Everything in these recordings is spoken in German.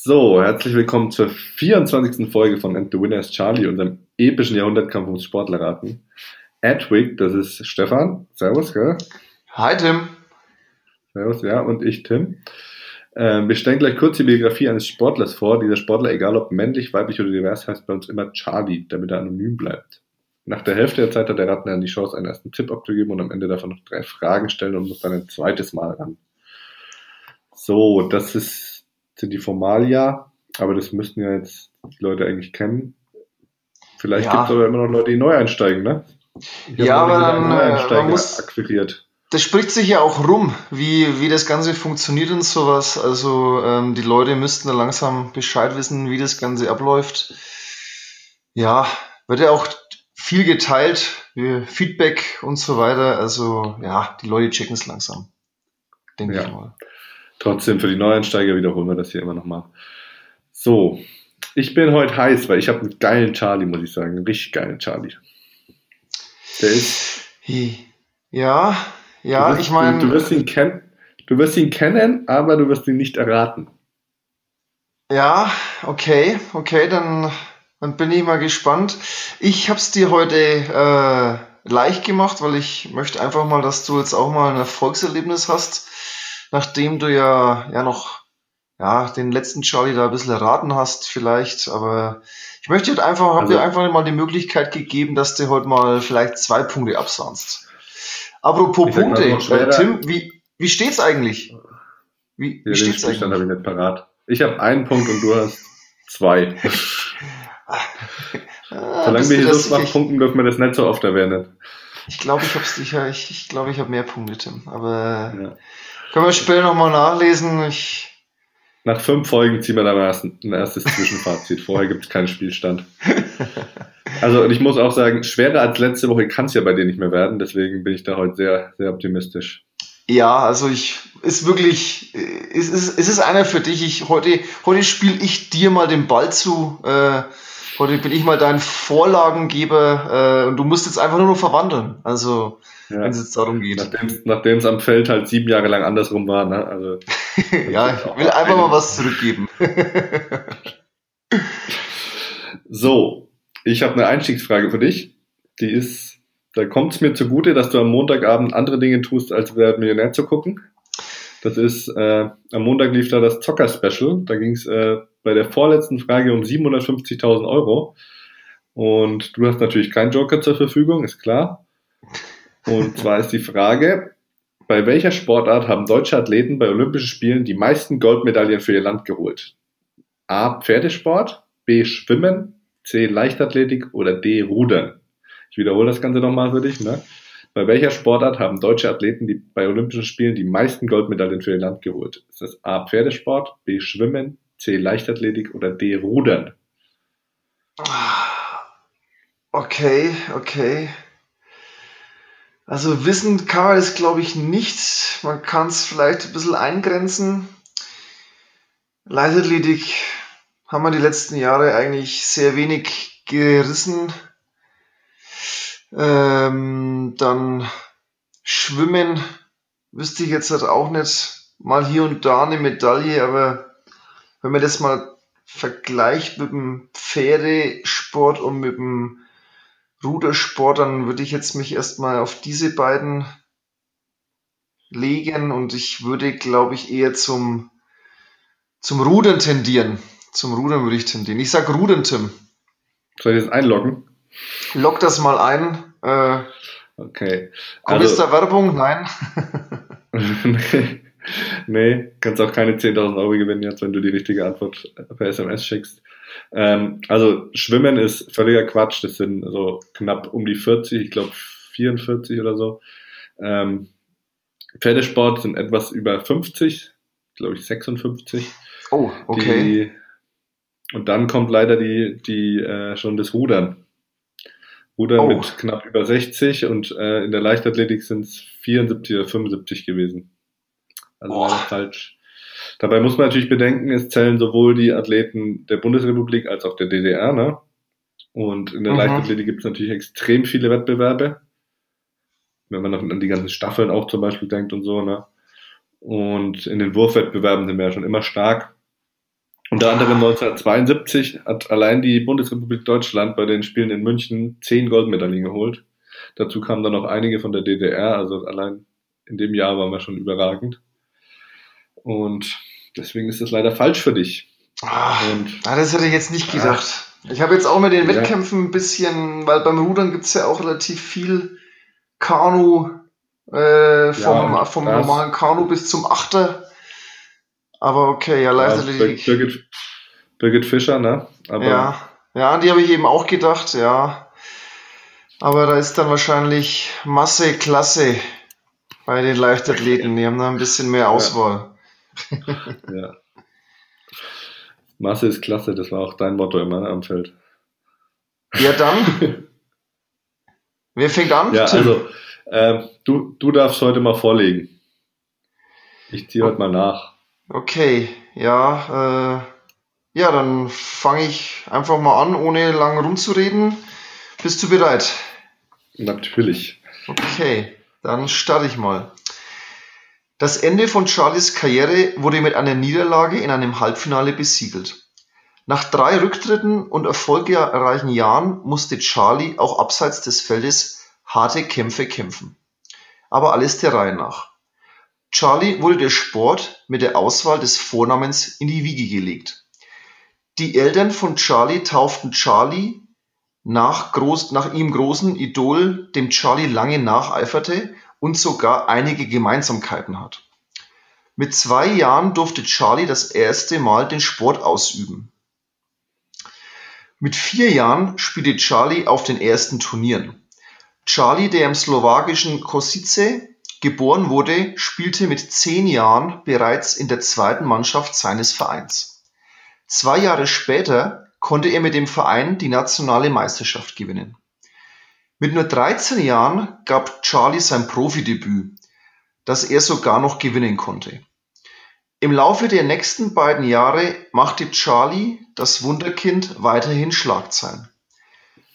So, herzlich willkommen zur 24. Folge von And the Winner is Charlie, unserem epischen Jahrhundertkampf ums Sportlerraten. Edwig, das ist Stefan. Servus, gell? Hi, Tim. Servus, ja, und ich, Tim. Ähm, wir stellen gleich kurz die Biografie eines Sportlers vor. Dieser Sportler, egal ob männlich, weiblich oder divers, heißt bei uns immer Charlie, damit er anonym bleibt. Nach der Hälfte der Zeit hat der Ratner die Chance, einen ersten Tipp abzugeben und am Ende davon noch drei Fragen stellen und muss dann ein zweites Mal ran. So, das ist, sind die Formalia, aber das müssten ja jetzt die Leute eigentlich kennen. Vielleicht Ja. gibt es aber immer noch Leute, die neu einsteigen, ne? Ich Ja, aber dann, alle äh, Neueinsteiger man muss- akquiriert. Das spricht sich ja auch rum, wie, wie das Ganze funktioniert und sowas. Also ähm, die Leute müssten da langsam Bescheid wissen, wie das Ganze abläuft. Ja, wird ja auch viel geteilt, wie Feedback und so weiter. Also ja, die Leute checken es langsam, denke Ja. ich mal. Trotzdem, für die Neueinsteiger wiederholen wir das hier immer nochmal. So, ich bin heute heiß, weil ich habe einen geilen Charlie, muss ich sagen. Einen richtig geilen Charlie. Der ist. Ja, ja, wirst, ich meine, Du, du, wirst ihn kennen, du wirst ihn kennen, aber du wirst ihn nicht erraten. Ja, okay, okay, dann, dann bin ich mal gespannt. Ich habe es dir heute äh, leicht gemacht, weil ich möchte einfach mal, dass du jetzt auch mal ein Erfolgserlebnis hast, nachdem du ja, ja noch ja, den letzten Charlie da ein bisschen erraten hast vielleicht, aber ich möchte dir einfach, Also- dir einfach mal die Möglichkeit gegeben, dass du heute mal vielleicht zwei Punkte absahnst. Apropos Ich Punkte, äh, Tim, wie, wie steht's eigentlich? Wie, wie steht's Spielstand eigentlich? habe ich nicht parat. Ich habe einen Punkt und du hast zwei. Ah, Solange wir hier schwach sicher? punkten, dürfen wir das nicht so oft erwähnen. Ich glaube, ich habe sicher, ich, ich glaube, ich habe mehr Punkte, Tim. Aber Ja. Können wir später nochmal nachlesen. Ich, Nach fünf Folgen ziehen wir dann ein erstes Zwischenfazit. Vorher gibt es keinen Spielstand. Also, und ich muss auch sagen, schwerer als letzte Woche kann es ja bei dir nicht mehr werden. Deswegen bin ich da heute sehr, sehr optimistisch. ja, also ich ist wirklich, es ist, es ist einer für dich. Ich heute, heute spiele ich dir mal den Ball zu. Äh, heute bin ich mal dein Vorlagengeber äh, und du musst jetzt einfach nur noch verwandeln. Also Ja. wenn es jetzt darum geht. Nachdem es am Feld halt sieben Jahre lang andersrum war. Ne? Also, ja, ich will einfach mal was zurückgeben. so, ich habe eine Einstiegsfrage für dich. Die ist, da kommt es mir zugute, dass du am Montagabend andere Dinge tust, als Wer Millionär zu gucken. Das ist, äh, am Montag lief da das Zocker-Special. Da ging es äh, bei der vorletzten Frage um 750.000 Euro. Und du hast natürlich keinen Joker zur Verfügung, ist klar. Und zwar ist die Frage, bei welcher Sportart haben deutsche Athleten bei Olympischen Spielen die meisten Goldmedaillen für ihr Land geholt? A. Pferdesport, B. Schwimmen, C. Leichtathletik oder D. Rudern. Ich wiederhole das Ganze nochmal für dich. Ne? Bei welcher Sportart haben deutsche Athleten die bei Olympischen Spielen die meisten Goldmedaillen für ihr Land geholt? Ist das A. Pferdesport, B. Schwimmen, C. Leichtathletik oder D. Rudern? Okay, okay. Also wissen kann man das, glaube ich, nicht. Man kann es vielleicht ein bisschen eingrenzen. Leichtathletik haben wir die letzten Jahre eigentlich sehr wenig gerissen. Ähm, dann Schwimmen wüsste ich jetzt halt auch nicht. Mal hier und da eine Medaille, aber wenn man das mal vergleicht mit dem Pferdesport und mit dem Rudersport, dann würde ich jetzt mich erstmal auf diese beiden legen und ich würde, glaube ich, eher zum, zum Rudern tendieren. Zum Rudern würde ich tendieren. Ich sag Rudern, Tim. Soll ich das einloggen? Lock das mal ein. Äh, Okay. Also- jetzt da Werbung? Nein. nee, nee, kannst auch keine 10.000 Euro gewinnen jetzt, wenn du die richtige Antwort per SMS schickst. Ähm, also Schwimmen ist völliger Quatsch. Das sind so knapp um die 40, ich glaube 44 oder so. Ähm, Pferdesport sind etwas über 50, glaube ich 56. Oh, okay. Die, und dann kommt leider die, die äh, schon das Rudern. Rudern Oh. mit knapp über 60 und äh, in der Leichtathletik sind es 74 oder 75 gewesen. Also leider falsch. Dabei muss man natürlich bedenken, es zählen sowohl die Athleten der Bundesrepublik als auch der DDR, ne? Und in der Mhm. Leichtathletik gibt es natürlich extrem viele Wettbewerbe. Wenn man noch an die ganzen Staffeln auch zum Beispiel denkt und so, ne? Und in den Wurfwettbewerben sind wir ja schon immer stark. Unter anderem 1972 hat allein die Bundesrepublik Deutschland bei den Spielen in München zehn Goldmedaillen geholt. Dazu kamen dann noch einige von der DDR, also allein in dem Jahr waren wir schon überragend. Und deswegen ist das leider falsch für dich. Ah, ah, das hätte ich jetzt nicht gedacht. Ah, ich habe jetzt auch mit den Wettkämpfen ein bisschen, weil beim Rudern gibt es ja auch relativ viel Kanu, äh, vom, ja, vom normalen Kanu bis zum Achter. Aber okay, ja, Leichtathletik. Ja, Birgit, Birgit Fischer, ne? Aber ja, ja, die habe ich eben auch gedacht, ja. Aber da ist dann wahrscheinlich Masse, Klasse bei den Leichtathleten. Die haben da ein bisschen mehr Auswahl. Ja. Masse ist klasse, das war auch dein Motto immer ne, am Feld. Ja, dann. Wer fängt an? Ja, Tim? also, äh, du, du darfst heute mal vorlegen. Ich ziehe heute mal nach. Okay, ja, äh, ja, dann fange ich einfach mal an, ohne lang rumzureden. Bist du bereit? Natürlich. Okay, dann starte ich mal. Das Ende von Charlies Karriere wurde mit einer Niederlage in einem Halbfinale besiegelt. Nach drei Rücktritten und erfolgreichen Jahren musste Charlie auch abseits des Feldes harte Kämpfe kämpfen. Aber alles der Reihe nach. Charlie wurde der Sport mit der Auswahl des Vornamens in die Wiege gelegt. Die Eltern von Charlie tauften Charlie nach, groß, nach ihm großen Idol, dem Charlie lange nacheiferte und sogar einige Gemeinsamkeiten hat. Mit zwei Jahren durfte Charlie das erste Mal den Sport ausüben. Mit vier Jahren spielte Charlie auf den ersten Turnieren. Charlie, der im slowakischen Kosice Geboren wurde, spielte mit zehn Jahren bereits in der zweiten Mannschaft seines Vereins. Zwei Jahre später konnte er mit dem Verein die nationale Meisterschaft gewinnen. Mit nur 13 Jahren gab Charlie sein Profidebüt, das er sogar noch gewinnen konnte. Im Laufe der nächsten beiden Jahre machte Charlie, das Wunderkind, weiterhin Schlagzeilen.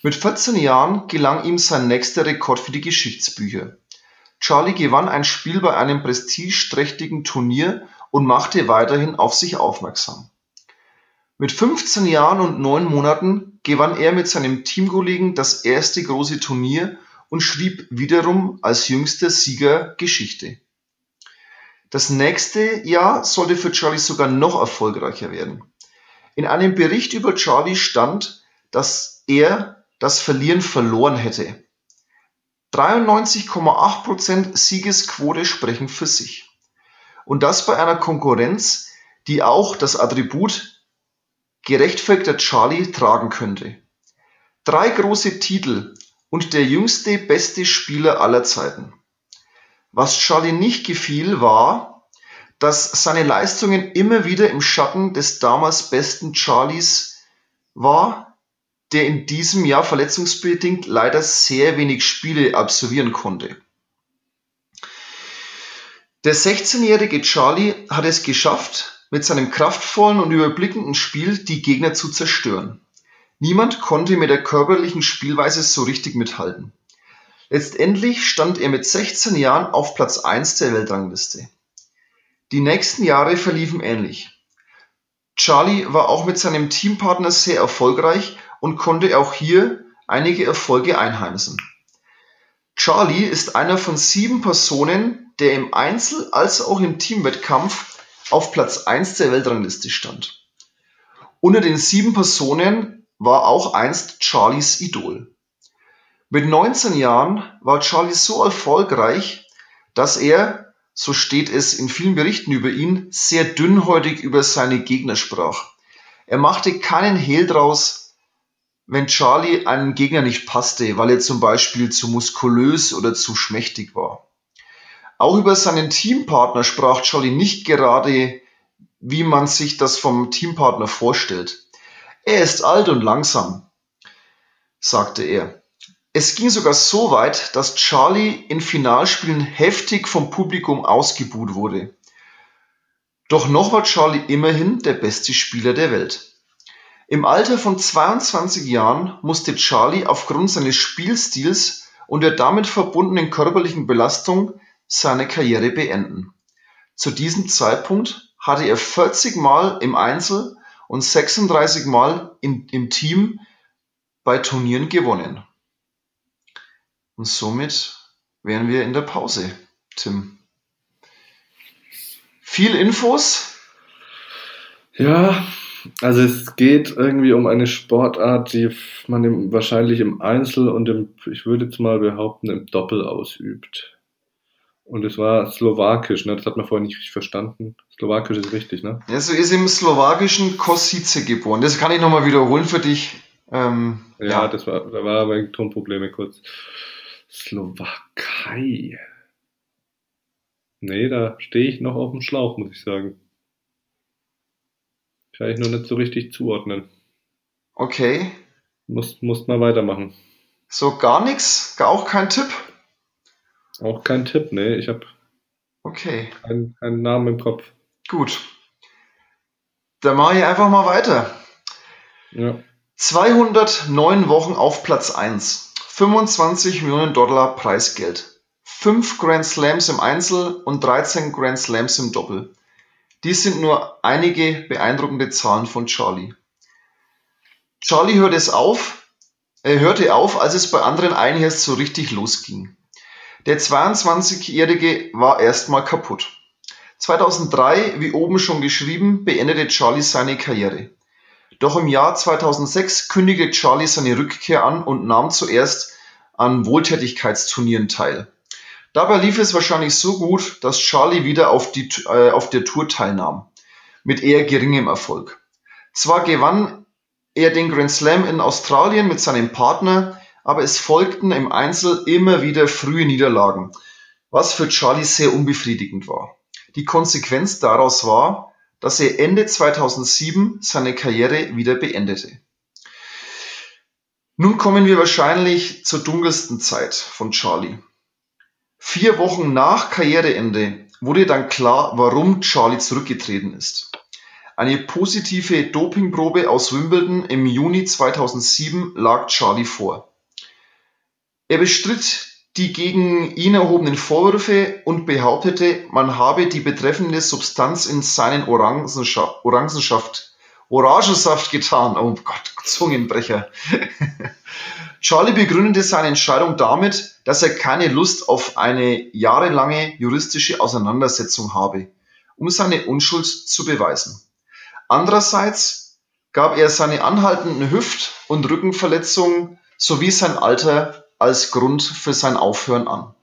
Mit 14 Jahren gelang ihm sein nächster Rekord für die Geschichtsbücher. Charlie gewann ein Spiel bei einem prestigeträchtigen Turnier und machte weiterhin auf sich aufmerksam. Mit 15 Jahren und neun Monaten gewann er mit seinem Teamkollegen das erste große Turnier und schrieb wiederum als jüngster Sieger Geschichte. Das nächste Jahr sollte für Charlie sogar noch erfolgreicher werden. In einem Bericht über Charlie stand, dass er das Verlieren verloren hätte. 93,8% Siegesquote sprechen für sich. Und das bei einer Konkurrenz, die auch das Attribut gerechtfertigter Charlie tragen könnte. Drei große Titel und der jüngste beste Spieler aller Zeiten. Was Charlie nicht gefiel, war, dass seine Leistungen immer wieder im Schatten des damals besten Charlies war, der in diesem Jahr verletzungsbedingt leider sehr wenig Spiele absolvieren konnte. Der 16-jährige Charlie hat es geschafft, mit seinem kraftvollen und überblickenden Spiel die Gegner zu zerstören. Niemand konnte mit der körperlichen Spielweise so richtig mithalten. Letztendlich stand er mit 16 Jahren auf Platz 1 der Weltrangliste. Die nächsten Jahre verliefen ähnlich. Charlie war auch mit seinem Teampartner sehr erfolgreich und konnte auch hier einige Erfolge einheimsen. Charlie ist einer von sieben Personen, der im Einzel- als auch im Teamwettkampf auf Platz 1 der Weltrangliste stand. Unter den sieben Personen war auch einst Charlies Idol. Mit 19 Jahren war Charlie so erfolgreich, dass er, so steht es in vielen Berichten über ihn, sehr dünnhäutig über seine Gegner sprach. Er machte keinen Hehl draus, wenn Charlie einem Gegner nicht passte, weil er zum Beispiel zu muskulös oder zu schmächtig war. Auch über seinen Teampartner sprach Charlie nicht gerade, wie man sich das vom Teampartner vorstellt. Er ist alt und langsam, sagte er. Es ging sogar so weit, dass Charlie in Finalspielen heftig vom Publikum ausgebuht wurde. Doch noch war Charlie immerhin der beste Spieler der Welt. Im Alter von 22 Jahren musste Charlie aufgrund seines Spielstils und der damit verbundenen körperlichen Belastung seine Karriere beenden. Zu diesem Zeitpunkt hatte er 40 Mal im Einzel und 36 Mal in, im Team bei Turnieren gewonnen. Und somit wären wir in der Pause, Tim. Viel Infos? Ja, also es geht irgendwie um eine Sportart, die man im, wahrscheinlich im Einzel und im, ich würde jetzt mal behaupten, im Doppel ausübt. Und es war slowakisch, ne? Das hat man vorher nicht richtig verstanden. Slowakisch ist richtig, ne? Ja, so ist im slowakischen Kosice geboren. Das kann ich nochmal wiederholen für dich. Ähm, ja, ja, das war, da war aber Tonprobleme kurz. Slowakei. Nee, da stehe ich noch auf dem Schlauch, muss ich sagen. Kann ich nur nicht so richtig zuordnen. Okay. Muss, muss mal weitermachen. So gar nichts? Auch kein Tipp? Auch kein Tipp, nee. Ich habe okay. keinen, keinen Namen im Kopf. Gut. Dann mache ich einfach mal weiter. Ja. 209 Wochen auf Platz 1. 25 Millionen Dollar Preisgeld. 5 Grand Slams im Einzel und 13 Grand Slams im Doppel. Dies sind nur einige beeindruckende Zahlen von Charlie. Charlie hörte es auf, er hörte auf, als es bei anderen erst so richtig losging. Der 22-Jährige war erstmal kaputt. 2003, wie oben schon geschrieben, beendete Charlie seine Karriere. Doch im Jahr 2006 kündigte Charlie seine Rückkehr an und nahm zuerst an Wohltätigkeitsturnieren teil. Dabei lief es wahrscheinlich so gut, dass Charlie wieder auf, die, äh, auf der Tour teilnahm, mit eher geringem Erfolg. Zwar gewann er den Grand Slam in Australien mit seinem Partner, aber es folgten im Einzel immer wieder frühe Niederlagen, was für Charlie sehr unbefriedigend war. Die Konsequenz daraus war, dass er Ende 2007 seine Karriere wieder beendete. Nun kommen wir wahrscheinlich zur dunkelsten Zeit von Charlie. Vier Wochen nach Karriereende wurde dann klar, warum Charlie zurückgetreten ist. Eine positive Dopingprobe aus Wimbledon im Juni 2007 lag Charlie vor. Er bestritt die gegen ihn erhobenen Vorwürfe und behauptete, man habe die betreffende Substanz in seinen Orangensaft, Orangensaft getan. Oh Gott, Zungenbrecher. Charlie begründete seine Entscheidung damit, dass er keine Lust auf eine jahrelange juristische Auseinandersetzung habe, um seine Unschuld zu beweisen. Andererseits gab er seine anhaltenden Hüft- und Rückenverletzungen sowie sein Alter als Grund für sein Aufhören an.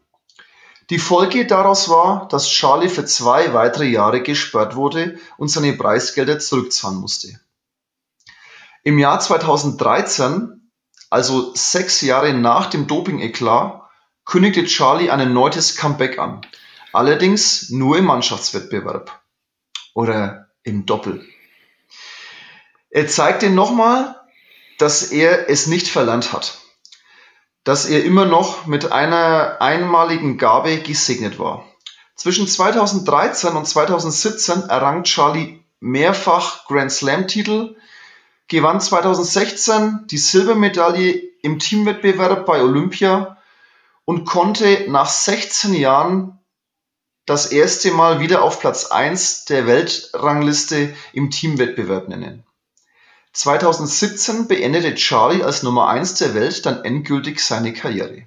Die Folge daraus war, dass Charlie für zwei weitere Jahre gesperrt wurde und seine Preisgelder zurückzahlen musste. Im Jahr 2013 also sechs Jahre nach dem Doping-Eklat, kündigte Charlie ein erneutes Comeback an. Allerdings nur im Mannschaftswettbewerb. Oder im Doppel. Er zeigte nochmal, dass er es nicht verlernt hat. Dass er immer noch mit einer einmaligen Gabe gesegnet war. Zwischen 2013 und 2017 errang Charlie mehrfach Grand Slam-Titel, gewann 2016 die Silbermedaille im Teamwettbewerb bei Olympia und konnte nach 16 Jahren das erste Mal wieder auf Platz 1 der Weltrangliste im Teamwettbewerb nennen. 2017 beendete Charlie als Nummer 1 der Welt dann endgültig seine Karriere.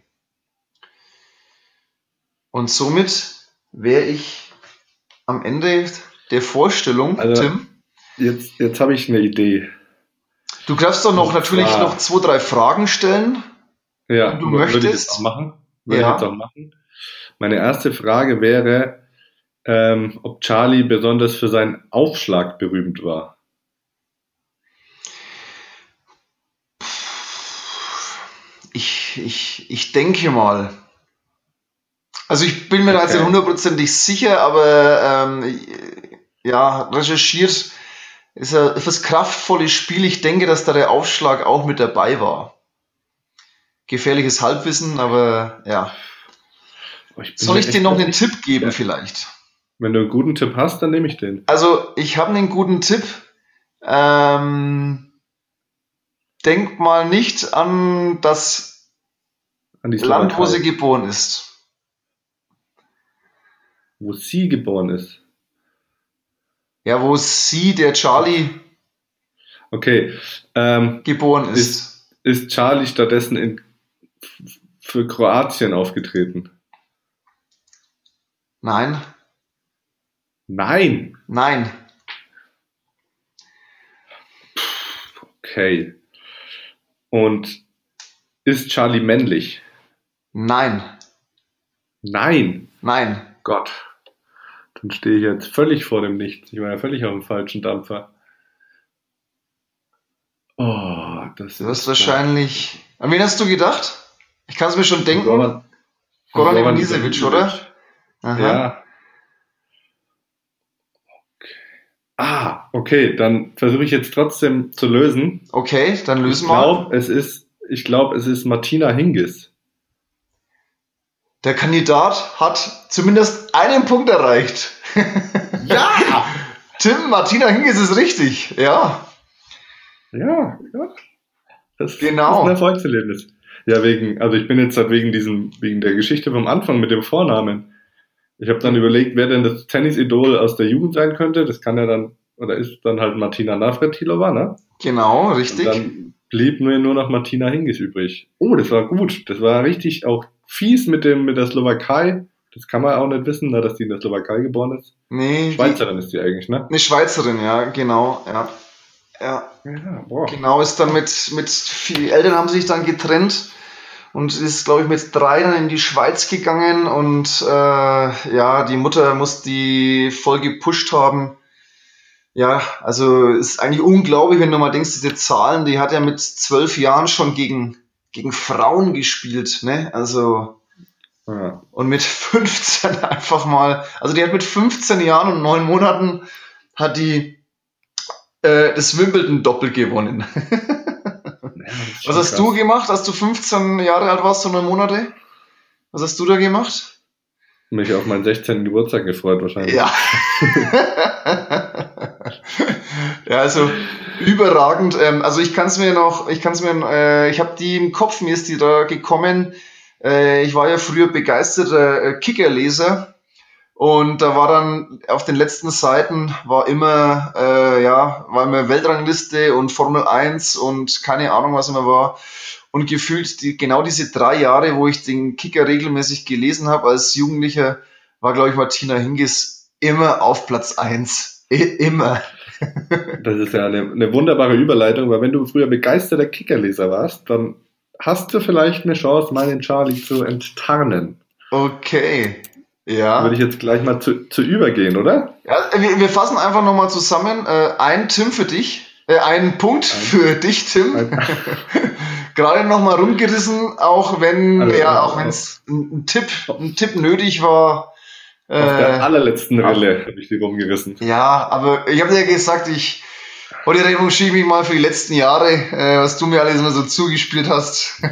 Und somit wäre ich am Ende der Vorstellung, also, Tim. Jetzt, jetzt habe ich eine Idee. Du darfst doch noch natürlich ja. noch zwei, drei Fragen stellen. Ja, wenn du möchtest. Würde ich auch machen. Würde ja. ich auch machen. Meine erste Frage wäre, ähm, ob Charlie besonders für seinen Aufschlag berühmt war. Ich, ich, ich denke mal. Also ich bin mir okay. da jetzt nicht hundertprozentig sicher, aber ähm, ja, recherchiert ist ein etwas kraftvolles Spiel. Ich denke, dass da der Aufschlag auch mit dabei war. Gefährliches Halbwissen, aber ja. Ich Soll ich dir noch einen Tipp geben ja. vielleicht? Wenn du einen guten Tipp hast, dann nehme ich den. Also, ich habe einen guten Tipp. Ähm, denk mal nicht an das an Land, wo sie geboren ist. Wo sie geboren ist? Ja, wo sie, der Charlie, Okay. Ähm, geboren ist. ist. Ist Charlie stattdessen in, für Kroatien aufgetreten? Nein. Nein. Nein. Okay. Und ist Charlie männlich? Nein. Nein. Nein. Gott. Dann stehe ich jetzt völlig vor dem Nichts. Ich war ja völlig auf dem falschen Dampfer. Oh, das Du hast wahrscheinlich. An wen hast du gedacht? Ich kann es mir schon denken. Goran, Goran Goran Ivanisevic, oder? Aha. Ja. Okay. Ah, okay, dann versuche ich jetzt trotzdem zu lösen. Okay, dann Ich lösen wir. glaube, es ist, ich glaube, es ist Martina Hingis. Der Kandidat hat zumindest einen Punkt erreicht. Ja! Tim, Martina Hingis ist richtig. Ja. Ja, ja. Das Genau. ist ein Erfolgserlebnis. Ja, wegen, also ich bin jetzt halt wegen diesem, wegen der Geschichte vom Anfang mit dem Vornamen. Ich habe dann überlegt, wer denn das Tennisidol aus der Jugend sein könnte. Das kann ja dann, oder ist dann halt Martina Navratilova, ne? Genau, Und richtig. dann blieb mir nur noch Martina Hingis übrig. Oh, das war gut. Das war richtig auch fies mit dem, mit der Slowakei. Das kann man auch nicht wissen, ne, dass die in der Slowakei geboren ist. nee, die, Schweizerin ist die eigentlich, ne? eine Schweizerin, ja, genau. Ja. Ja, Ja, boah. genau, ist dann mit, mit, die Eltern haben sich dann getrennt und ist, glaube ich, mit drei dann in die Schweiz gegangen und äh, ja, die Mutter muss die voll gepusht haben. Ja, also ist eigentlich unglaublich, wenn du mal denkst, diese Zahlen, die hat ja mit zwölf Jahren schon gegen, gegen Frauen gespielt, ne? Also, Ja. und mit 15 einfach mal, also die hat mit 15 Jahren und neun Monaten hat die äh, das Wimbledon-Doppel gewonnen. Was hast du gemacht, als du 15 Jahre alt warst, so neun Monate? Was hast du da gemacht? Mich auf meinen 16. Geburtstag gefreut wahrscheinlich. Ja. ja, also überragend. Ähm, also ich kann es mir noch, ich kann es mir, äh, ich habe die im Kopf, mir ist die da gekommen. Äh, ich war ja früher begeisterter äh, Kickerleser und da war dann auf den letzten Seiten war immer, äh, ja, war immer Weltrangliste und Formel 1 und keine Ahnung, was immer war. Und gefühlt die, genau diese drei Jahre, wo ich den Kicker regelmäßig gelesen habe als Jugendlicher, war, glaube ich, Martina Hingis immer auf Platz 1. I immer. Das ist ja eine, eine wunderbare Überleitung, weil wenn du früher begeisterter Kickerleser warst, dann hast du vielleicht eine Chance, meinen Charlie zu enttarnen. Okay. Ja. Würde ich jetzt gleich mal zu, zu übergehen, oder? ja wir, wir fassen einfach nochmal zusammen. Äh, ein Tim für dich. Äh, einen Punkt Ein- für dich, Tim. Ein- Gerade nochmal rumgerissen, auch wenn, Also, ja, ja, auch wenn es ein, ein Tipp, ein Tipp nötig war. Auf der Äh, allerletzten Rille habe ich die rumgerissen. ja, aber ich habe dir ja gesagt, ich heute revanchiere ich mich mal für die letzten Jahre, äh, was du mir alles immer so zugespielt hast.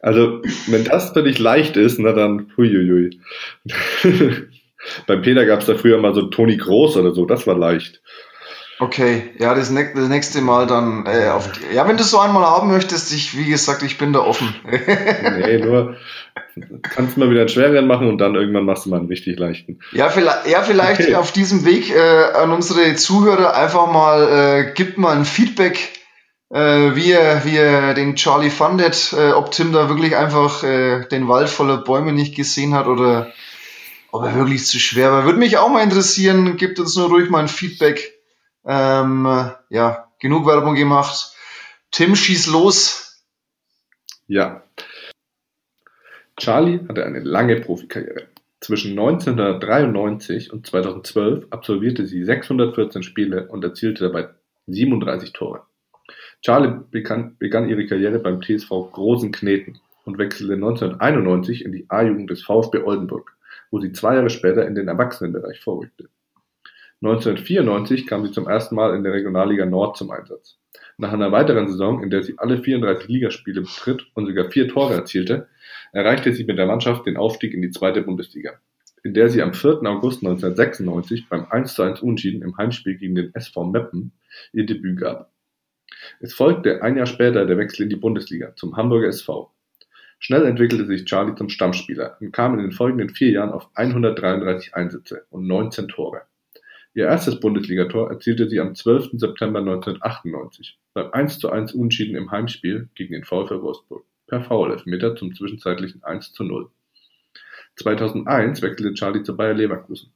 Also, wenn das für dich leicht ist, na dann, huiuiui. Beim Peter gab es da früher mal so Toni Groß oder so, das war leicht. Okay, ja, das, ne das nächste Mal dann äh, auf die, Ja, wenn du so einmal haben möchtest, ich, wie gesagt, ich bin da offen. Nee, nur kannst du mal wieder einen schwereren machen und dann irgendwann machst du mal einen richtig leichten. ja, vielleicht, ja, vielleicht Okay. auf diesem Weg äh, an unsere Zuhörer einfach mal, äh, gibt mal ein Feedback, äh, wie, er, wie er den Charlie fandet, äh, ob Tim da wirklich einfach äh, den Wald voller Bäume nicht gesehen hat oder ob er wirklich zu schwer war. Würde mich auch mal interessieren, gibt uns nur ruhig mal ein Feedback. Ähm, äh, ja, genug Werbung gemacht. Tim, schieß los. Ja. Charlie hatte eine lange Profikarriere. Zwischen 1993 und 2012 absolvierte sie 614 Spiele und erzielte dabei 37 Tore. Charlie begann, begann ihre Karriere beim TSV Großen Kneten und wechselte 1991 in die A-Jugend des VfB Oldenburg, wo sie zwei Jahre später in den Erwachsenenbereich vorrückte. 1994 kam sie zum ersten Mal in der Regionalliga Nord zum Einsatz. Nach einer weiteren Saison, in der sie alle 34 Ligaspiele bestritt und sogar vier Tore erzielte, erreichte sie mit der Mannschaft den Aufstieg in die zweite Bundesliga, in der sie am 4. August 1996 beim 1:1 Unentschieden im Heimspiel gegen den SV Meppen ihr Debüt gab. Es folgte ein Jahr später der Wechsel in die Bundesliga zum Hamburger SV. Schnell entwickelte sich Charlie zum Stammspieler und kam in den folgenden vier Jahren auf 133 Einsätze und 19 Tore. Ihr erstes Bundesligator erzielte sie am 12. September 1998 beim 1:1 Unentschieden im Heimspiel gegen den VfL Wolfsburg per Foul-Elfmeter zum zwischenzeitlichen 1:0. 2001 wechselte Charlie zu Bayer Leverkusen.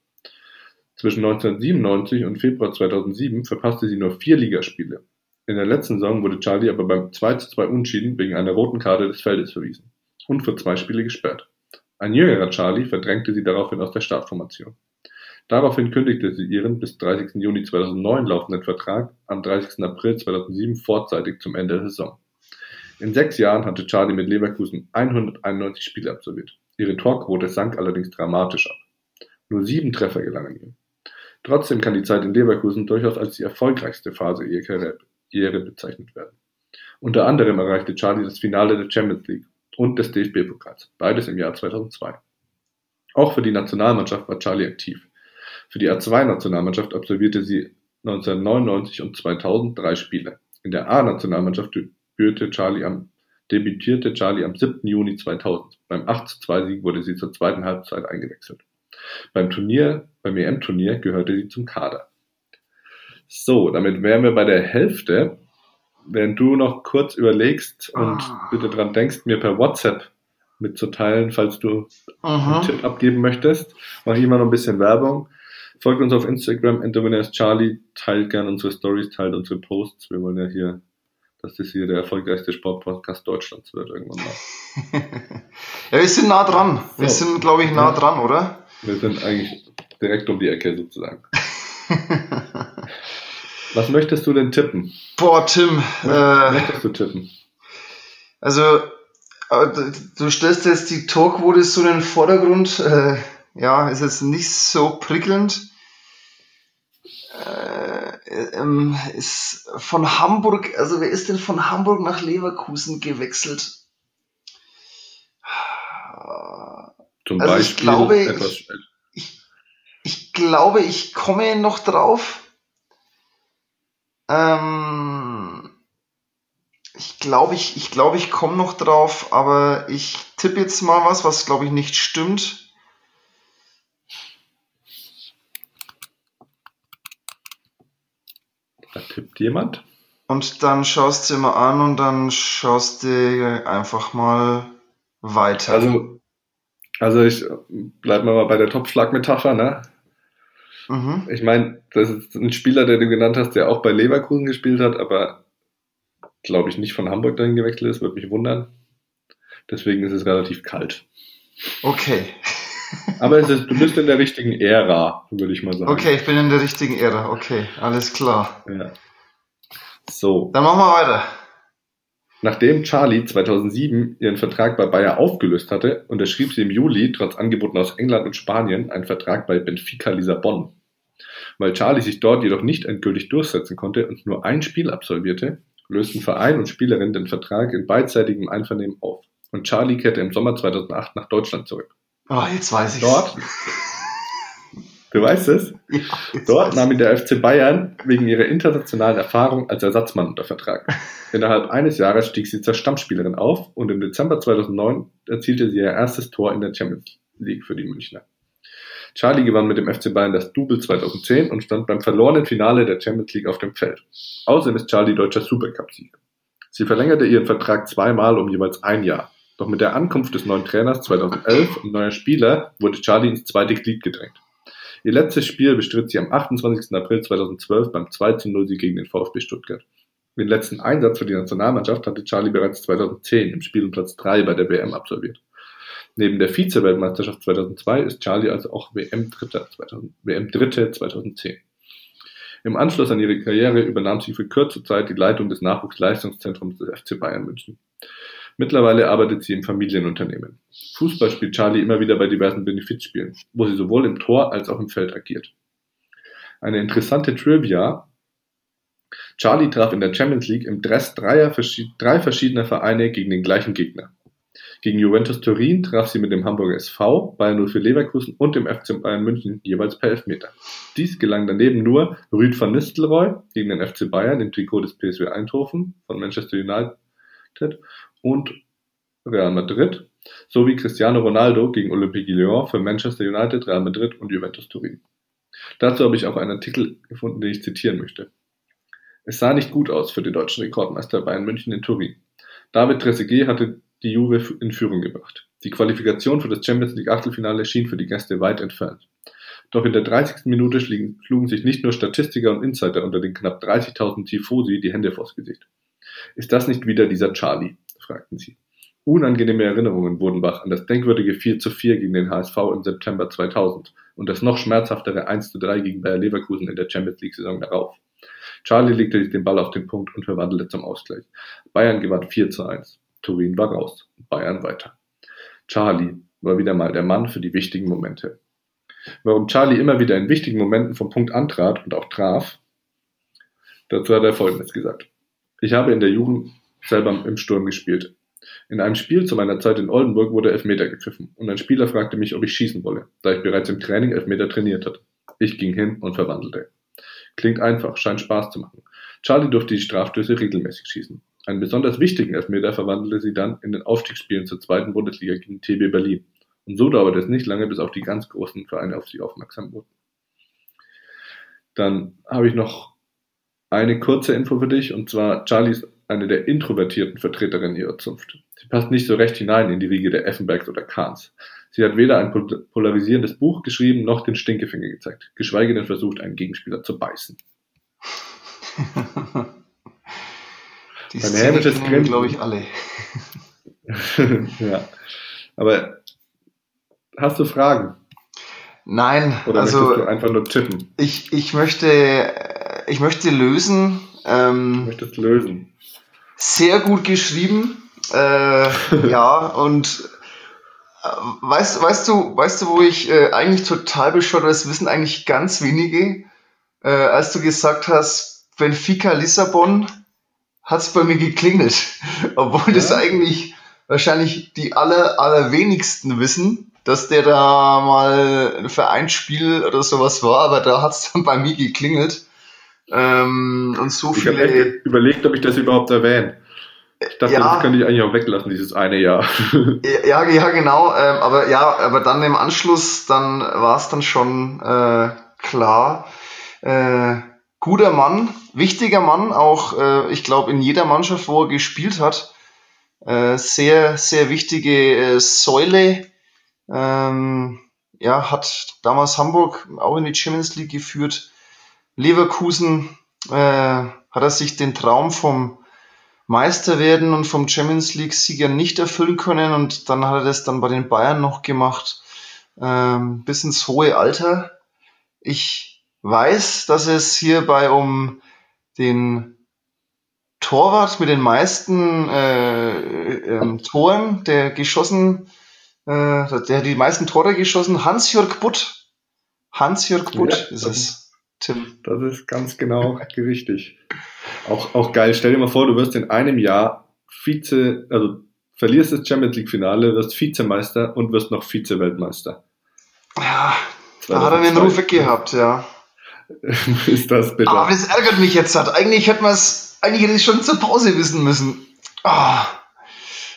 Zwischen 1997 und Februar 2007 verpasste sie nur vier Ligaspiele. In der letzten Saison wurde Charlie aber beim 2:2 Unentschieden wegen einer roten Karte des Feldes verwiesen und für zwei Spiele gesperrt. Ein jüngerer Charlie verdrängte sie daraufhin aus der Startformation. Daraufhin kündigte sie ihren bis 30. Juni 2009 laufenden Vertrag am 30. April 2007 vorzeitig zum Ende der Saison. In sechs Jahren hatte Charlie mit Leverkusen 191 Spiele absolviert. Ihre Torquote sank allerdings dramatisch ab. Nur sieben Treffer gelangen ihr. Trotzdem kann die Zeit in Leverkusen durchaus als die erfolgreichste Phase ihrer Karriere bezeichnet werden. Unter anderem erreichte Charlie das Finale der Champions League und des DFB-Pokals, beides im Jahr 2002. Auch für die Nationalmannschaft war Charlie aktiv. Für die A2-Nationalmannschaft absolvierte sie 1999 und 2000 drei Spiele. In der A-Nationalmannschaft debütierte Charlie am, debütierte Charlie am 7. Juni 2000. Beim 8-2-Sieg wurde sie zur zweiten Halbzeit eingewechselt. Beim Turnier, beim EM-Turnier gehörte sie zum Kader. So, damit wären wir bei der Hälfte. Während du noch kurz überlegst und Ah. bitte dran denkst, mir per WhatsApp mitzuteilen, falls du einen Mhm. Tipp abgeben möchtest, mache ich immer noch ein bisschen Werbung. Folgt uns auf Instagram, Charlie, teilt gerne unsere Stories, teilt unsere Posts. Wir wollen ja hier, dass das hier der erfolgreichste Sportpodcast Deutschlands wird irgendwann mal. Ja, wir sind nah dran. Wir So. sind, glaube ich, nah Ja. dran, oder? Wir sind eigentlich direkt um die Ecke sozusagen. Was möchtest du denn tippen? Boah, Tim, äh, möchtest du tippen? also äh, du stellst jetzt die Torquote so in den Vordergrund. Äh, ja, ist jetzt nicht so prickelnd. Äh, ähm, ist von Hamburg, also wer ist denn von Hamburg nach Leverkusen gewechselt? Zum Also ich Beispiel glaube, etwas ich- Ich, ich glaube, ich komme noch drauf. Ähm, ich glaube, ich, ich glaube, ich komme noch drauf, aber ich tippe jetzt mal was, was glaube ich nicht stimmt. Jemand. Und dann schaust du mal an und dann schaust du einfach mal weiter. Also, also ich bleib mal bei der Topschlag-Metapher, ne? mhm. Ich meine, das ist ein Spieler, der du genannt hast, der auch bei Leverkusen gespielt hat, aber glaube ich nicht von Hamburg dahin gewechselt ist, würde mich wundern. Deswegen ist es relativ kalt. Okay. Aber ist, du bist in der richtigen Ära, würde ich mal sagen. Okay, ich bin in der richtigen Ära. Okay, alles klar. Ja. So, Dann machen wir weiter. nachdem Charlie 2007 ihren Vertrag bei Bayer aufgelöst hatte, unterschrieb sie im Juli, trotz Angeboten aus England und Spanien, einen Vertrag bei Benfica Lissabon. Weil Charlie sich dort jedoch nicht endgültig durchsetzen konnte und nur ein Spiel absolvierte, lösten Verein und Spielerin den Vertrag in beidseitigem Einvernehmen auf. Und Charlie kehrte im Sommer 2008 nach Deutschland zurück. Oh, jetzt weiß ich Dort, du weißt es, Ja, Dort nahm ihn der FC Bayern wegen ihrer internationalen Erfahrung als Ersatzmann unter Vertrag. Innerhalb eines Jahres stieg sie zur Stammspielerin auf und im Dezember 2009 erzielte sie ihr erstes Tor in der Champions League für die Münchner. Charlie gewann mit dem FC Bayern das Double 2010 und stand beim verlorenen Finale der Champions League auf dem Feld. Außerdem ist Charlie deutscher Supercup-Sieger. Sie verlängerte ihren Vertrag zweimal um jeweils ein Jahr. Doch mit der Ankunft des neuen Trainers 2011 und neuer Spieler wurde Charlie ins zweite Glied gedrängt. Ihr letztes Spiel bestritt sie am 28. April 2012 beim 2-0 Sieg gegen den VfB Stuttgart. Den letzten Einsatz für die Nationalmannschaft hatte Charlie bereits 2010 im Spiel um Platz 3 bei der WM absolviert. Neben der Vize-Weltmeisterschaft 2002 ist Charlie also auch WM-Dritter 2000 WM-Dritte 2010. Im Anschluss an ihre Karriere übernahm sie für kurze Zeit die Leitung des Nachwuchsleistungszentrums des FC Bayern München. Mittlerweile arbeitet sie im Familienunternehmen. Fußball spielt Charlie immer wieder bei diversen Benefizspielen, wo sie sowohl im Tor als auch im Feld agiert. Eine interessante Trivia. Charlie traf in der Champions League im Dress dreier, drei verschiedener Vereine gegen den gleichen Gegner. Gegen Juventus Turin traf sie mit dem Hamburger SV, Bayern 04 Leverkusen und dem FC Bayern München jeweils per Elfmeter. Dies gelang daneben nur Rüd van Nistelrooy gegen den FC Bayern im Trikot des PSV Eindhoven von Manchester United und Real Madrid sowie Cristiano Ronaldo gegen Olympique Lyon für Manchester United, Real Madrid und Juventus Turin. Dazu habe ich auch einen Artikel gefunden, den ich zitieren möchte. Es sah nicht gut aus für den deutschen Rekordmeister Bayern München in Turin. David Trezeguet hatte die Juve in Führung gebracht. Die Qualifikation für das Champions League Achtelfinale schien für die Gäste weit entfernt. Doch in der 30. Minute schlugen sich nicht nur Statistiker und Insider unter den knapp 30.000 Tifosi die Hände vors Gesicht. Ist das nicht wieder dieser Charlie? Fragten sie. Unangenehme Erinnerungen wurden wach an das denkwürdige 4 zu 4 gegen den HSV im September 2000 und das noch schmerzhaftere 1 zu 3 gegen Bayer Leverkusen in der Champions League Saison darauf. Charlie legte sich den Ball auf den Punkt und verwandelte zum Ausgleich. Bayern gewann 4 zu 1. Turin war raus. Bayern weiter. Charlie war wieder mal der Mann für die wichtigen Momente. Warum Charlie immer wieder in wichtigen Momenten vom Punkt antrat und auch traf, dazu hat er Folgendes gesagt. Ich habe in der Jugend selber im Sturm gespielt. In einem Spiel zu meiner Zeit in Oldenburg wurde Elfmeter gepfiffen und ein Spieler fragte mich, ob ich schießen wolle, da ich bereits im Training Elfmeter trainiert hatte. Ich ging hin und verwandelte. Klingt einfach, scheint Spaß zu machen. Charlie durfte die Strafstöße regelmäßig schießen. Einen besonders wichtigen Elfmeter verwandelte sie dann in den Aufstiegsspielen zur zweiten Bundesliga gegen TB Berlin. Und so dauerte es nicht lange, bis auch die ganz großen Vereine auf sie aufmerksam wurden. Dann habe ich noch eine kurze Info für dich, und zwar Charlie ist eine der introvertierten Vertreterinnen ihrer Zunft. Sie passt nicht so recht hinein in die Riege der Effenbergs oder Kahns. Sie hat weder ein polarisierendes Buch geschrieben, noch den Stinkefinger gezeigt, geschweige denn versucht, einen Gegenspieler zu beißen. die Ein hämisches Grinsen. glaube ich, alle. ja. Aber hast du Fragen? Nein, Oder also möchtest du einfach nur tippen? Ich, ich möchte ich möchte lösen. Ähm, möchtest lösen. Sehr gut geschrieben. Äh, ja, und äh, weißt, weißt du, weißt du, wo ich äh, eigentlich total bescheuert, das wissen eigentlich ganz wenige, äh, als du gesagt hast, Benfica Lissabon hat es bei mir geklingelt. Obwohl ja. das eigentlich wahrscheinlich die aller, allerwenigsten wissen, dass der da mal ein Vereinsspiel oder sowas war, aber da hat es dann bei mir geklingelt. Ähm, und so ich viele. Ich habe überlegt, ob ich das überhaupt erwähne. Ich dachte, ja, das könnte ich eigentlich auch weglassen, dieses eine Jahr. ja, ja, genau. Ähm, aber ja, aber dann im Anschluss, dann war es dann schon äh, klar. Äh, guter Mann, wichtiger Mann, auch äh, ich glaube in jeder Mannschaft, wo er gespielt hat. Äh, sehr, sehr wichtige äh, Säule. Ähm, ja, hat damals Hamburg auch in die Champions League geführt. Leverkusen äh, hat er sich den Traum vom Meister werden und vom Champions League Sieger nicht erfüllen können und dann hat er das dann bei den Bayern noch gemacht, ähm, bis ins hohe Alter. Ich weiß, dass es hierbei um den Torwart mit den meisten äh, äh, Toren, der geschossen, äh, der die meisten Tore geschossen, Hans-Jörg Butt. Hans-Jörg Butt ja, ist es, Tim. Das ist ganz genau richtig. Auch, auch geil. Stell dir mal vor, du wirst in einem Jahr Vize, also verlierst das Champions League Finale, wirst Vizemeister und wirst noch Vize-Weltmeister. Ja, da hat er den Ruf weggehabt, ja. ist das bitter. Aber das ärgert mich jetzt halt. Eigentlich hätte man es, eigentlich hätte ich schon zur Pause wissen müssen. Oh.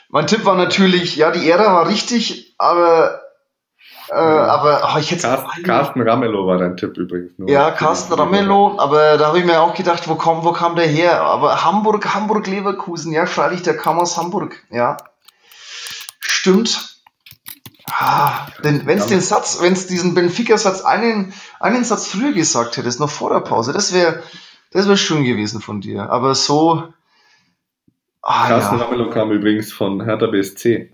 Mein Tipp war natürlich, ja, die Ära war richtig, aber aber oh, ich hätte Carsten, Carsten Ramelow war dein Tipp übrigens. Nur ja, Carsten Ramelow, aber da habe ich mir auch gedacht, wo kam, wo kam der her? Aber Hamburg, Hamburg, Leverkusen, ja, freilich, der kam aus Hamburg, ja. Stimmt. Ah, denn wenn es den Satz, wenn es diesen Benfica-Satz einen, einen Satz früher gesagt hättest, noch vor der Pause, das wäre das wäre schön gewesen von dir. Aber so. Ah, Carsten ja. Ramelow kam übrigens von Hertha BSC.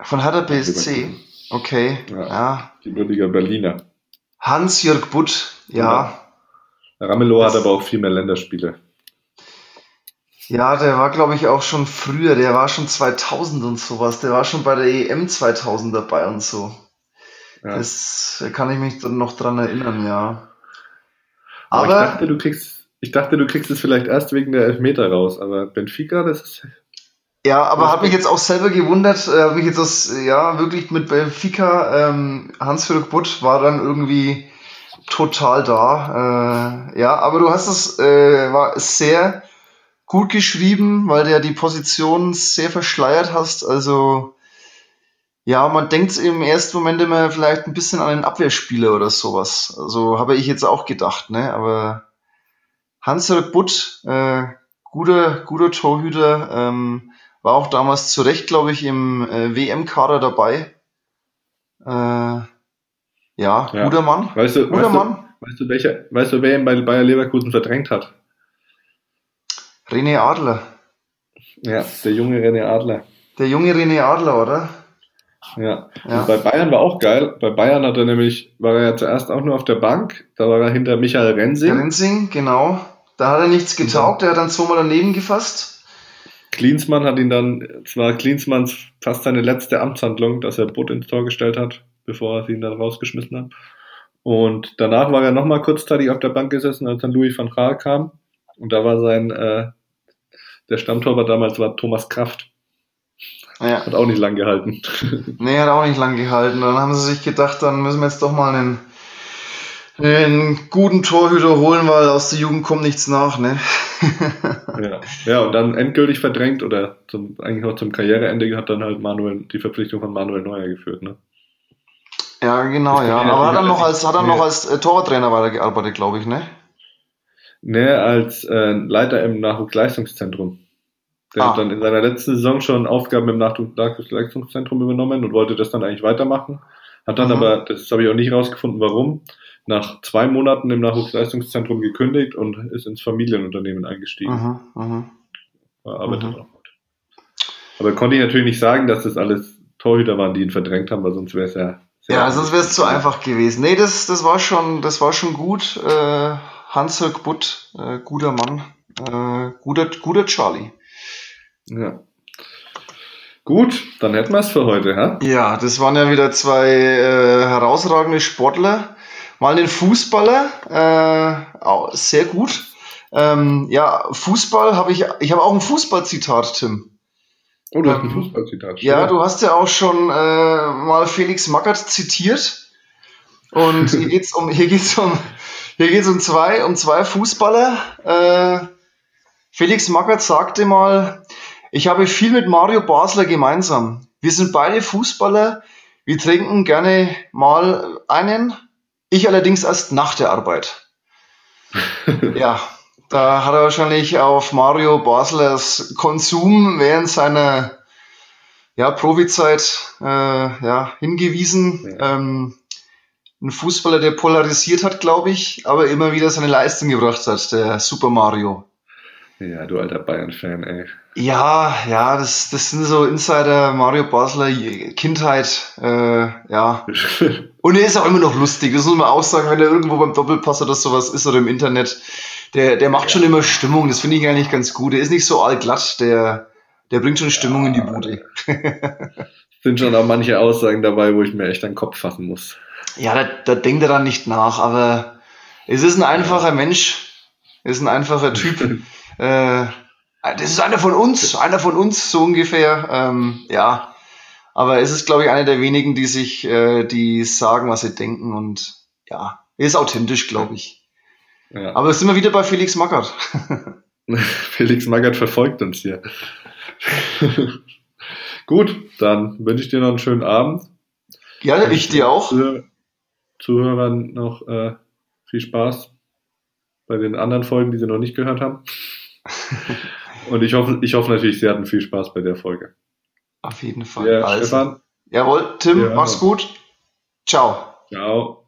Von Hertha BSC. Okay, ja. ja. Die würdiger Berliner. Hans-Jörg Butt, ja. ja. Ramelow hat aber auch viel mehr Länderspiele. Ja, der war, glaube ich, auch schon früher. Der war schon 2000 und sowas. Der war schon bei der EM 2000 dabei und so. Ja. Das kann ich mich noch dran erinnern, ja. Aber, aber ich dachte, du kriegst, ich dachte, du kriegst es vielleicht erst wegen der Elfmeter raus. Aber Benfica, das ist ja, aber hat mich jetzt auch selber gewundert, äh, habe mich jetzt das, ja, wirklich mit Benfica, ähm, Hans-Jörg Butt war dann irgendwie total da. Äh, ja, aber du hast es, äh, war sehr gut geschrieben, weil du ja die Position sehr verschleiert hast. Also Ja, man denkt im ersten Moment immer vielleicht ein bisschen an einen Abwehrspieler oder sowas. Also habe ich jetzt auch gedacht, ne? Aber Hans-Jörg Butt, äh, guter, guter Torhüter, ähm, war auch damals zu Recht, glaube ich, im äh, WM-Kader dabei. Äh, ja, Ja. guter Mann. Weißt du, Guter weißt du, Mann. weißt du, welcher, weißt du, wer ihn bei Bayer Leverkusen verdrängt hat? René Adler. Ja, der junge René Adler. Der junge René Adler, oder? Ja. Ja. Bei Bayern war auch geil. Bei Bayern hat er nämlich, war er ja zuerst auch nur auf der Bank, da war er hinter Michael Rensing. Rensing, genau. Da hat er nichts getaugt, der hat dann zweimal daneben gefasst. Klinsmann hat ihn dann, es war Klinsmanns fast seine letzte Amtshandlung, dass er Butt ins Tor gestellt hat, bevor er ihn dann rausgeschmissen hat. Und danach war er nochmal kurzzeitig auf der Bank gesessen, als dann Louis van Gaal kam. Und da war sein, äh, der Stammtorwart damals war Thomas Kraft. Ja. Hat auch nicht lang gehalten. Nee, hat auch nicht lang gehalten. Dann haben sie sich gedacht, dann müssen wir jetzt doch mal einen, einen guten Torhüter holen, weil aus der Jugend kommt nichts nach, ne? ja. ja, und dann endgültig verdrängt oder zum, eigentlich auch zum Karriereende hat dann halt Manuel, die Verpflichtung von Manuel Neuer geführt, ne? Ja, genau, ja. Aber hat er nicht noch als, hat er noch als äh, Torwarttrainer weitergearbeitet, glaube ich, ne? Ne, als äh, Leiter im Nachwuchsleistungszentrum. Der Ah. hat dann in seiner letzten Saison schon Aufgaben im Nachwuchs- Nachwuchsleistungszentrum übernommen und wollte das dann eigentlich weitermachen. Hat dann Mhm. aber, das habe ich auch nicht rausgefunden, warum, nach zwei Monaten im Nachwuchsleistungszentrum gekündigt und ist ins Familienunternehmen eingestiegen. Mhm. Er arbeitet Mhm. auch gut. Aber konnte ich natürlich nicht sagen, dass das alles Torhüter waren, die ihn verdrängt haben, weil sonst wäre es ja. Ja, sonst wäre es zu einfach gewesen. Nee, das, das war schon, das war schon gut. Äh, Hans-Jörg Butt, äh, guter Mann, äh, guter, guter Charlie. Ja. Gut, dann hätten wir es für heute, ha? Ja, das waren ja wieder zwei äh, herausragende Sportler. Mal den Fußballer, äh, sehr gut. Ähm, ja, Fußball habe ich, ich habe auch ein Fußballzitat, Tim. Oh, du hast ein Ähm, Fußballzitat. Ja, du hast ja auch schon äh, mal Felix Magath zitiert. Und hier geht's um, hier geht's um, hier geht's um zwei, um zwei Fußballer. Äh, Felix Magath sagte mal, ich habe viel mit Mario Basler gemeinsam. Wir sind beide Fußballer. Wir trinken gerne mal einen. Ich allerdings erst nach der Arbeit. ja, da hat er wahrscheinlich auf Mario Baslers Konsum während seiner ja, Profizeit äh, ja, hingewiesen. Ja. Ähm, ein Fußballer, der polarisiert hat, glaube ich, aber immer wieder seine Leistung gebracht hat, der Super Mario. Ja, du alter Bayern-Fan, ey. Ja, ja, das, das sind so Insider Mario Basler Kindheit, äh, ja. Und er ist auch immer noch lustig, das muss man auch sagen, wenn er irgendwo beim Doppelpass oder sowas ist oder im Internet. Der, der macht schon immer Stimmung, das finde ich eigentlich ganz gut. Der ist nicht so allglatt, der, der bringt schon Stimmung in die Bude. Sind schon auch manche Aussagen dabei, wo ich mir echt an den Kopf fassen muss. Ja, da, da denkt er dann nicht nach, aber es ist ein einfacher Mensch, es ist ein einfacher Typ. äh, das ist einer von uns, einer von uns, so ungefähr. Ähm, ja, aber es ist, glaube ich, einer der wenigen, die sich, äh, die sagen, was sie denken und ja, er ist authentisch, glaube ich. Ja. Aber sind wir wieder bei Felix Magath. Felix Magath verfolgt uns hier. Gut, dann wünsche ich dir noch einen schönen Abend. Ja, ich dir auch. Zuhör- Zuhörern noch äh, viel Spaß bei den anderen Folgen, die sie noch nicht gehört haben. Und ich hoffe, ich hoffe natürlich, sie hatten viel Spaß bei der Folge. Auf jeden Fall. Ja, also. Stefan, Jawohl, Tim, Ja. mach's gut. Ciao. ciao.